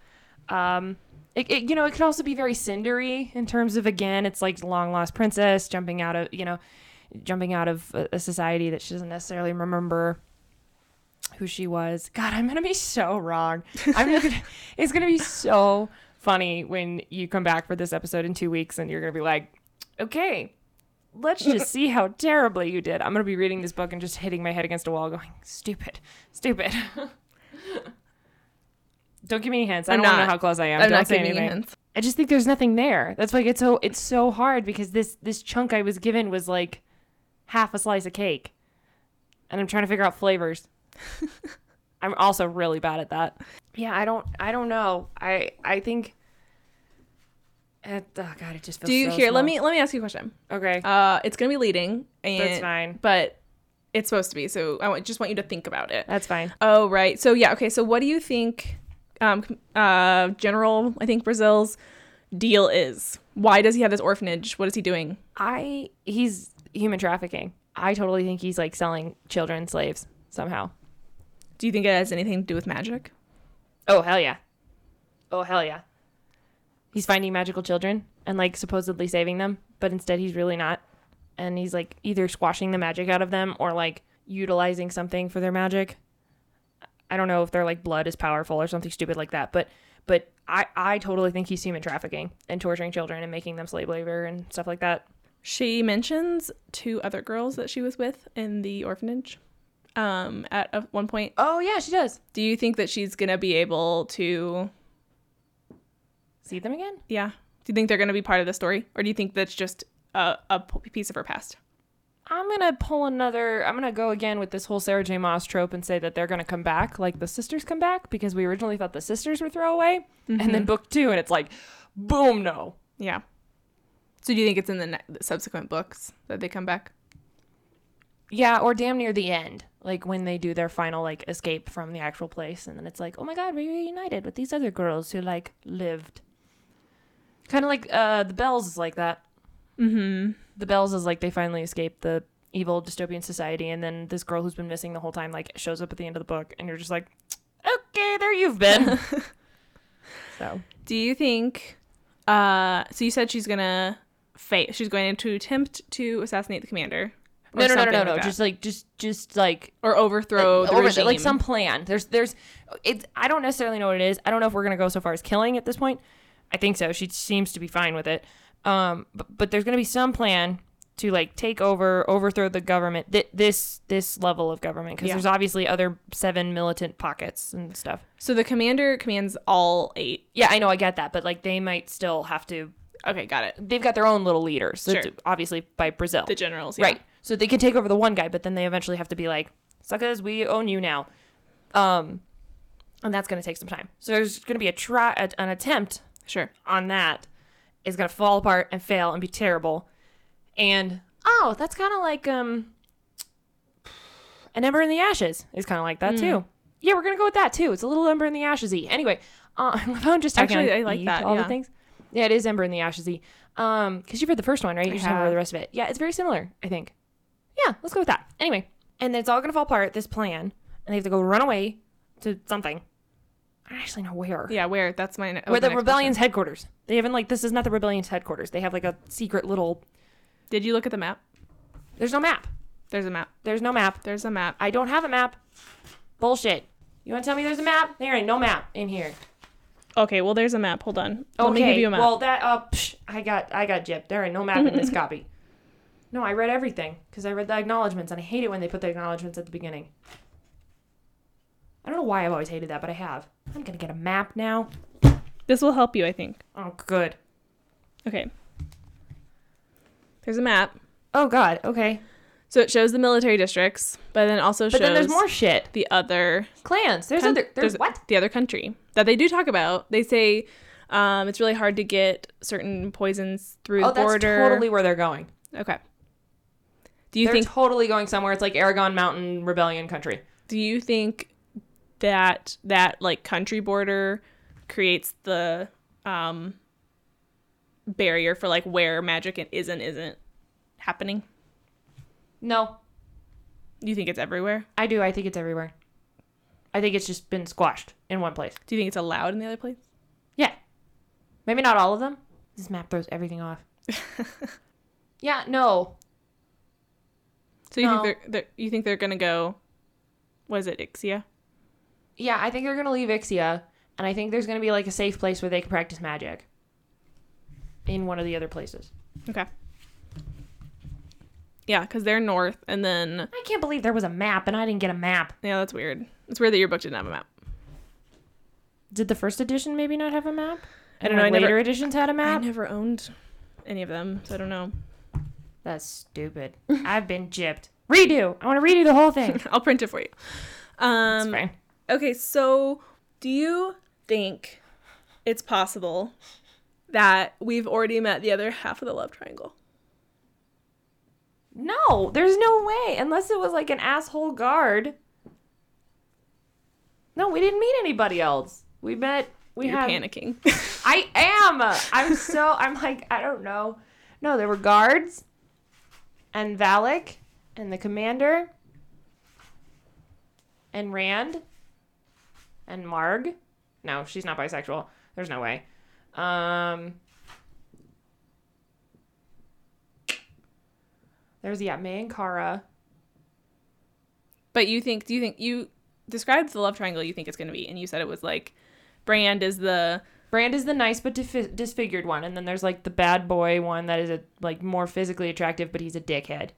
Um, it, it you know, it could also be very cindery in terms of again, it's like long lost princess jumping out of you know, jumping out of a, a society that she doesn't necessarily remember who she was. God, I'm gonna be so wrong. I'm gonna, it's gonna be so funny when you come back for this episode in two weeks and you're gonna be like, okay, let's just see how terribly you did. I'm gonna be reading this book and just hitting my head against a wall, going, stupid, stupid. Don't give me any hints. I I'm don't not. know how close I am. I'm don't not say giving anything. hints. I just think there's nothing there. That's why it's so it's so hard because this this chunk I was given was like half a slice of cake, and I'm trying to figure out flavors. I'm also really bad at that. Yeah, I don't I don't know. I I think. It, oh god, it just feels. Do you so here? Let me let me ask you a question. Okay, Uh, it's gonna be leading, and that's fine. but it's supposed to be. So I just want you to think about it. That's fine. Oh right. So yeah. Okay. So what do you think? Um, uh, General, I think Brazell's deal is. Why does he have this orphanage? What is he doing? I he's human trafficking. I totally think he's like selling children slaves somehow. Do you think it has anything to do with magic? Oh hell yeah. Oh hell yeah. He's finding magical children and like supposedly saving them, but instead he's really not. And he's like either squashing the magic out of them or like utilizing something for their magic. I don't know if their like blood is powerful or something stupid like that, but but I I totally think he's human trafficking and torturing children and making them slave labor and stuff like that. She mentions two other girls that she was with in the orphanage. Um, at a, one point, Oh yeah, she does. do you think that she's gonna be able to? See them again? Yeah. Do you think they're gonna be part of the story, or do you think that's just a, a piece of her past? I'm gonna pull another. I'm gonna go again with this whole Sarah J. Maas trope and say that they're gonna come back, like the sisters come back, because we originally thought the sisters were throwaway, and then book two, and it's like, boom, no. Yeah. So do you think it's in the, ne- the subsequent books that they come back? Yeah, or damn near the end, like when they do their final like escape from the actual place, and then it's like, oh my god, we're reunited with these other girls who like lived. Kind of like uh, the Belles is like that. Mm-hmm. The Belles is like they finally escape the evil dystopian society, and then this girl who's been missing the whole time like shows up at the end of the book, and you're just like, okay, there you've been. so Do you think? Uh, so you said she's gonna fight. She's going to attempt to assassinate the commander. Or No, no, no, no, no, like Just like just just like or overthrow the over- like some plan. There's there's it's I don't necessarily know what it is. I don't know if we're gonna go so far as killing at this point. I think so. She seems to be fine with it. Um, but, but there's gonna be some plan to like take over, overthrow the government. Th- this this level of government because Yeah. there's obviously other seven militant pockets and stuff. So the commander commands all eight. Yeah, I know, I get that, but like they might still have to. Okay, got it. They've got their own little leaders, so Sure. obviously by Brazell. The generals, yeah. Right. So they can take over the one guy, but then they eventually have to be like, suckers, we own you now. Um, and that's going to take some time. So there's going to be a try, a, an attempt Sure. on that is going to fall apart and fail and be terrible. And oh, that's kind of like um, an ember in the ashes is kind of like that too. Yeah, we're gonna go with that too. It's a little ember in the ashesy. Anyway, uh, I'm just Actually, on I like that, all yeah. the things. Yeah, it is ember in the ashesy. Um, because you've read the first one, right? You just haven't read the rest of it. Yeah, it's very similar. I think. Yeah, let's go with that. Anyway, and it's all gonna fall apart. This plan, and they have to go run away to something. I don't actually know where. Yeah, where? That's my. Where the rebellion's headquarters. They haven't like this is not the rebellion's headquarters. They have like a secret little. Did you look at the map? There's no map. There's a map. There's no map. There's a map. I don't have a map. Bullshit. You want to tell me there's a map? There ain't no map in here. Okay, well, there's a map. Hold on. Let Okay. me give you a map. Well, that uh, psh, I got I got gypped. There ain't no map in this copy. No, I read everything because I read the acknowledgments, and I hate it when they put the acknowledgments at the beginning. I don't know why I've always hated that, but I have. I'm gonna get a map now. this will help you, I think. Oh, good. Okay. There's a map. Oh God. Okay. So it shows the military districts, but then also But shows then there's more shit. the other Clans. There's coun- other. There's, what? the other country that they do talk about. They say um, it's really hard to get certain poisons through Oh, the that's border. totally where they're going. okay. Do you they're think? totally going somewhere. It's like Eragon Mountain Rebellion country. do you think that that like country border creates the um, barrier for like where magic and is and isn't happening? No, Do you think it's everywhere? I do. I think it's everywhere. I think it's just been squashed in one place. Do you think it's allowed in the other place? Yeah. Maybe not all of them. This map throws everything off. yeah, no. So you No. think they're, they're you think they're gonna go? Was it, Ixia? Yeah, I think they're going to leave Ixia, and I think there's going to be like a safe place where they can practice magic in one of the other places. Okay. Yeah, because they're north, and then I can't believe there was a map and I didn't get a map. yeah, that's weird. It's weird that your book didn't have a map. Did the first edition maybe not have a map? I don't And, know, like, I never- later editions had a map? I never owned any of them, so I don't know. That's stupid. I've been gypped. Redo. I want to redo the whole thing. I'll print it for you. That's Um, fine. okay, so do you think it's possible that we've already met the other half of the love triangle? No, there's no way. Unless it was like an asshole guard. No, we didn't meet anybody else. We met. We You're had. panicking. I am. I'm so. I'm like. I don't know. No, there were guards, and Valek, and the commander, and Rand, and Marg. No, she's not bisexual. There's no way. Um. There's yeah, May and Carra. but you think? Do you think you described the love triangle? You think it's going to be, and you said it was like, Brand is the Brand is the nice but disfi- disfigured one, and then there's like the bad boy one that is a like more physically attractive, but he's a dickhead.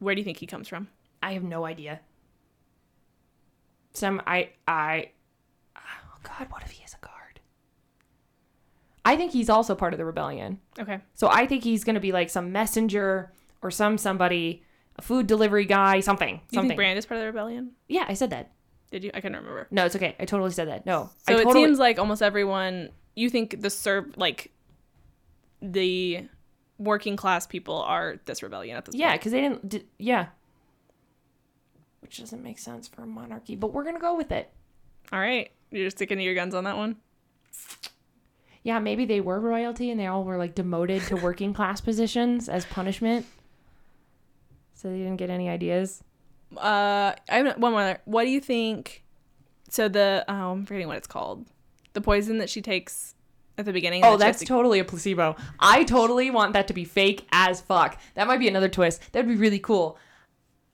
where do you think he comes from? I have no idea. Some I I oh god, what if he is a guard? I think he's also part of the rebellion. Okay. So I think he's gonna be like some messenger or some somebody, a food delivery guy, something. You something. think Brand is part of the rebellion? yeah, I said that. Did you? I can't remember. No, it's okay. I totally said that. No. So I it totally, seems like almost everyone. You think the serve like the working class people are this rebellion at this Yeah, point. because they didn't. D- yeah. Which doesn't make sense for a monarchy, but we're gonna go with it. All right. You're sticking to your guns on that one. Yeah, maybe they were royalty and they all were like demoted to working class positions as punishment. So they didn't get any ideas. Uh, I have one more. What do you think? So the oh, I'm forgetting what it's called. The poison that she takes at the beginning. Oh, that that's to- totally a placebo. I totally want that to be fake as fuck. That might be another twist. That'd be really cool.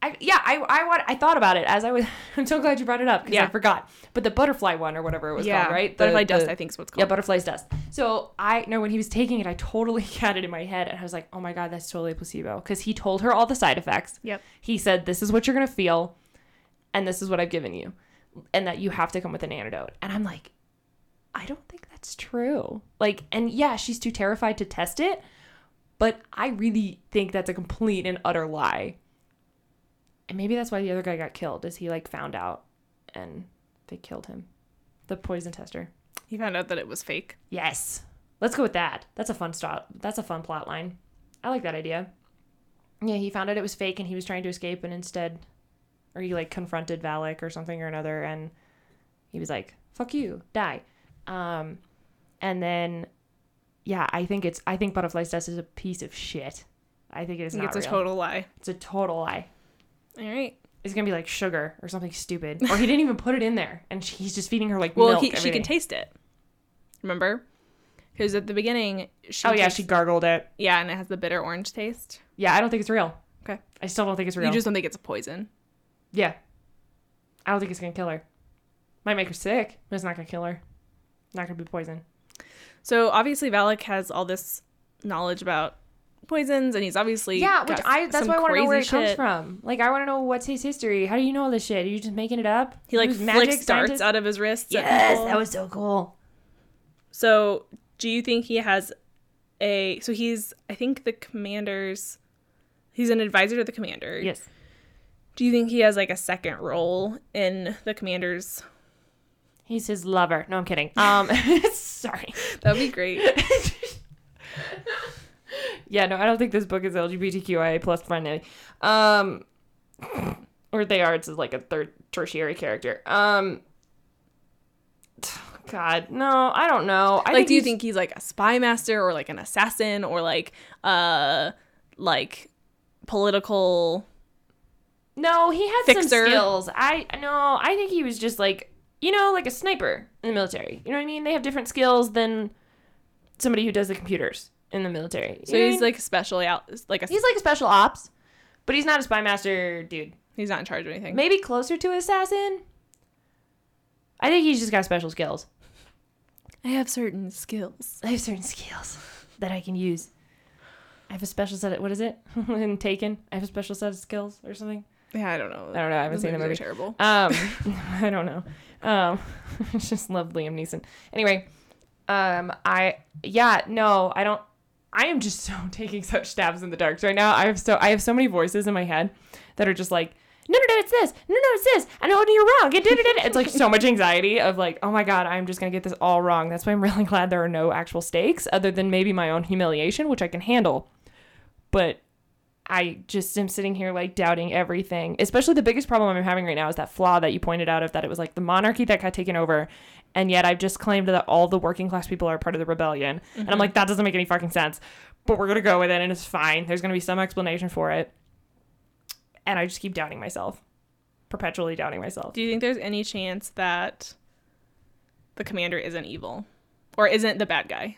I, yeah, I, I want. I thought about it as I was. I'm so glad you brought it up because I forgot. But the butterfly one or whatever it was yeah, called, right? The- Butterfly dust, the- I think is what's called. Yeah, butterfly's dust. So I know when he was taking it, I totally had it in my head, and I was like, "Oh my god, that's totally a placebo." Because he told her all the side effects. Yep. He said, "This is what you're gonna feel, and this is what I've given you, and that you have to come with an antidote." And I'm like, I don't think that's true. Like, and yeah, she's too terrified to test it, but I really think that's a complete and utter lie. And maybe that's why the other guy got killed. Is he like found out, and they killed him, the poison tester. He found out that it was fake. Yes. Let's go with that. That's a fun stop. That's a fun plot line. I like that idea. Yeah, he found out it was fake and he was trying to escape and instead or he like confronted Valek or something or another and he was like, "Fuck you, die." Um and then yeah, I think it's I think Butterfly's Dust is a piece of shit. I think it is I think not it's a total lie. It's a total lie. All right. It's gonna be like sugar or something stupid, or he didn't even put it in there, and he's just feeding her like Well, milk. he, she can taste it. Remember? Because at the beginning, she Oh yeah, tastes- she gargled it. yeah, and it has the bitter orange taste. Yeah, I don't think it's real. Okay. I still don't think it's real. You just don't think it's a poison. Yeah. I don't think it's gonna kill her. Might make her sick, but it's not gonna kill her. Not gonna be poison. So obviously Valek has all this knowledge about poisons, and he's obviously Yeah, which I that's why I want to know where it comes from. Like I want to know what's his history. How do you know all this shit? Are you just making it up? He like Who's flicks darts out of his wrists. Yes, that was so cool. So, do you think he has a? So he's, I think the commander's. He's an advisor to the commander. Yes. Do you think he has like a second role in the commander's? He's his lover. No, I'm kidding. Um sorry. That'd be great. Yeah, no, I don't think this book is LGBTQIA plus friendly. Um or they are, it's like a third tertiary character. Um God, no, I don't know. I like, do you think he's like a spy master or like an assassin or like uh like political? No, he had Fixer. some skills. I no, I think he was just like you know, like a sniper in the military. You know what I mean? They have different skills than somebody who does the computers in the military. So You know what I he's mean? like specially out, like a. he's like a special ops, but he's not a spy master dude. he's not in charge of anything. Maybe closer to assassin. I think he's just got special skills. I have certain skills. I have certain skills that I can use. I have a special set of what is it? in Taken, I have a special set of skills or something. Yeah, I don't know. I don't know. I haven't Those seen the movie. Terrible. Um, I don't know. Um, I just love Liam Neeson. Anyway, um, I yeah no, I don't. I am just so taking such stabs in the dark right now. I have so I have so many voices in my head that are just like. No, no, no, it's this. No, no, it's this. I know you're wrong. It did it. It's like so much anxiety of like, oh my God, I'm just to get this all wrong. That's why I'm really glad there are no actual stakes other than maybe my own humiliation, which I can handle. But I just am sitting here like doubting everything. Especially the biggest problem I'm having right now is that flaw that you pointed out of that it was like the monarchy that got taken over, and yet I've just claimed that all the working class people are part of the rebellion, and I'm mm-hmm. like that doesn't make any fucking sense. But we're gonna go with it, and it's fine. There's gonna be some explanation for it, and I just keep doubting myself, perpetually doubting myself. Do you think there's any chance that the commander isn't evil or isn't the bad guy?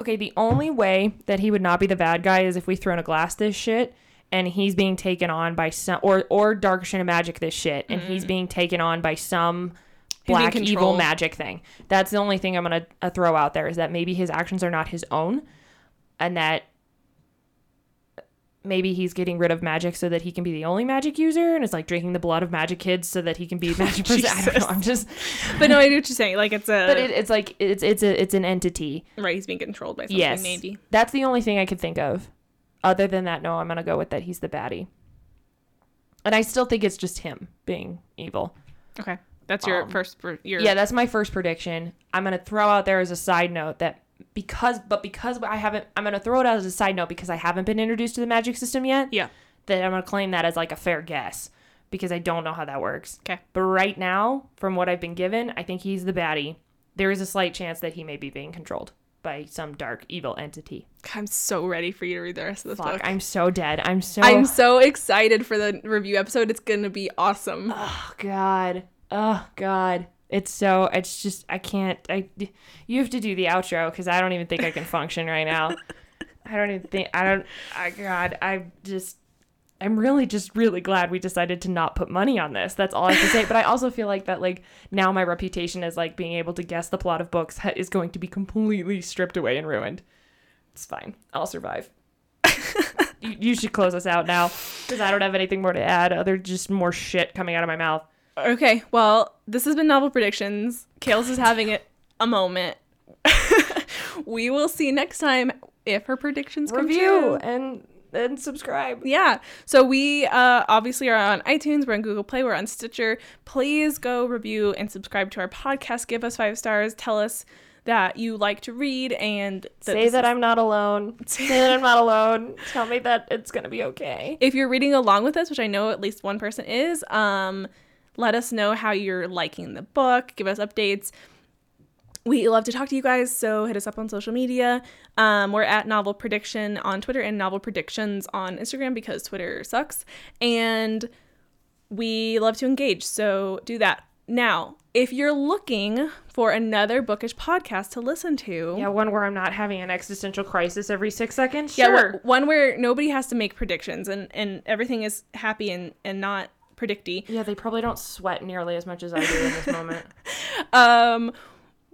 Okay, the only way that he would not be the bad guy is if we throw in a glass this shit and he's being taken on by some or or dark shit and magic this shit and he's being taken on by some black evil magic thing. That's the only thing I'm gonna uh, throw out there is that maybe his actions are not his own, and that maybe he's getting rid of magic so that he can be the only magic user, and it's like drinking the blood of magic kids so that he can be magic person. I don't know. I'm just, But no, I know what you're saying. Like it's a but it, it's like it's it's a it's an entity. right. He's being controlled by something. Yes, maybe. that's the only thing I could think of. Other than that, no, I'm gonna go with that. He's the baddie, and I still think it's just him being evil. Okay, that's your Um, first. Per, your Yeah, that's my first prediction. I'm gonna throw out there as a side note that because, but because I haven't, I'm gonna throw it out as a side note because I haven't been introduced to the magic system yet. yeah. That I'm gonna claim that as like a fair guess because I don't know how that works. Okay. But right now, from what I've been given, I think he's the baddie. There is a slight chance that he may be being controlled by some dark evil entity. I'm so ready for you to read the rest of this Fuck, book. I'm so dead. I'm so. I'm so excited for the review episode. It's gonna be awesome. Oh God. Oh God. It's so. It's just. I can't. I. You have to do the outro because I don't even think I can function right now. I don't even think. I don't. I God. I just. I'm really just really glad we decided to not put money on this. That's all I have to say. but I also feel like that like now my reputation as like being able to guess the plot of books ha- is going to be completely stripped away and ruined. It's fine. I'll survive. you, you should close us out now because I don't have anything more to add other just more shit coming out of my mouth. Okay, well, this has been Novel Predictions. Kales is having it a moment. we will see next time if her predictions come true. and and subscribe. Yeah. So we uh, obviously are on iTunes, we're on Google Play, we're on Stitcher. Please go review and subscribe to our podcast. Give us five stars. Tell us that you like to read and Say this that is- I'm not alone. Say that I'm not alone. Tell me that it's gonna be okay. if you're reading along with us, which I know at least one person is, um, let us know how you're liking the book. Give us updates. We love to talk to you guys, so hit us up on social media. Um, we're at Novel Prediction on Twitter and Novel Predictions on Instagram because Twitter sucks. And we love to engage, so do that. Now, if you're looking for another bookish podcast to listen to, Yeah, one where I'm not having an existential crisis every six seconds. Yeah, Sure. one- one where nobody has to make predictions and and everything is happy and and not predicty. Yeah, they probably don't sweat nearly as much as I do in this moment. Um,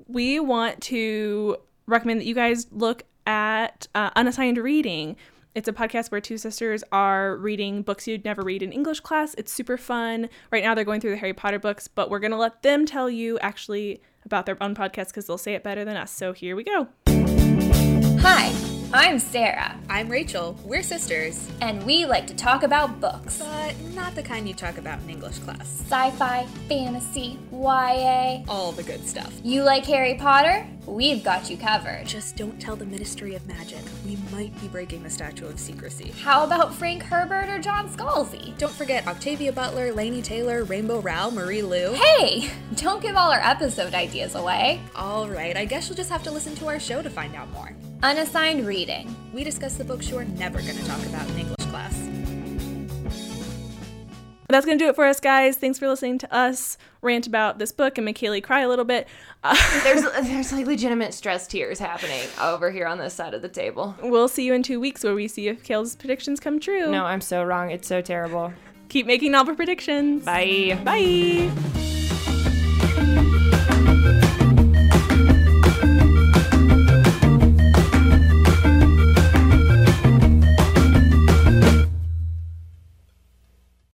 we want to recommend that you guys look at uh, Unassigned Reading. It's a podcast where two sisters are reading books you'd never read in English class. It's super fun. Right now, they're going through the Harry Potter books, but we're gonna let them tell you actually about their own podcast because they'll say it better than us. So here we go. Hi, I'm Sarah, I'm Rachel. We're sisters, and we like to talk about books but not the kind you talk about in English class. sci fi, fantasy, YA. All the good stuff. You like Harry Potter? We've got you covered. Just don't tell the Ministry of Magic. We might be breaking the Statue of Secrecy. How about Frank Herbert or John Scalzi? Don't forget Octavia Butler, Laini Taylor, Rainbow Rowell, Marie Lu. Hey, don't give all our episode ideas away. All right, I guess you'll just have to listen to our show to find out more. Unassigned reading. We discuss the books you're never going to talk about in English class. That's gonna do it for us, guys. Thanks for listening to us rant about this book and make Kaylee cry a little bit. Uh, there's there's like legitimate stress tears happening over here on this side of the table. we'll see you in two weeks where we see if Kale's predictions come true. No, I'm so wrong. It's so terrible. Keep making novel predictions. Bye. Bye.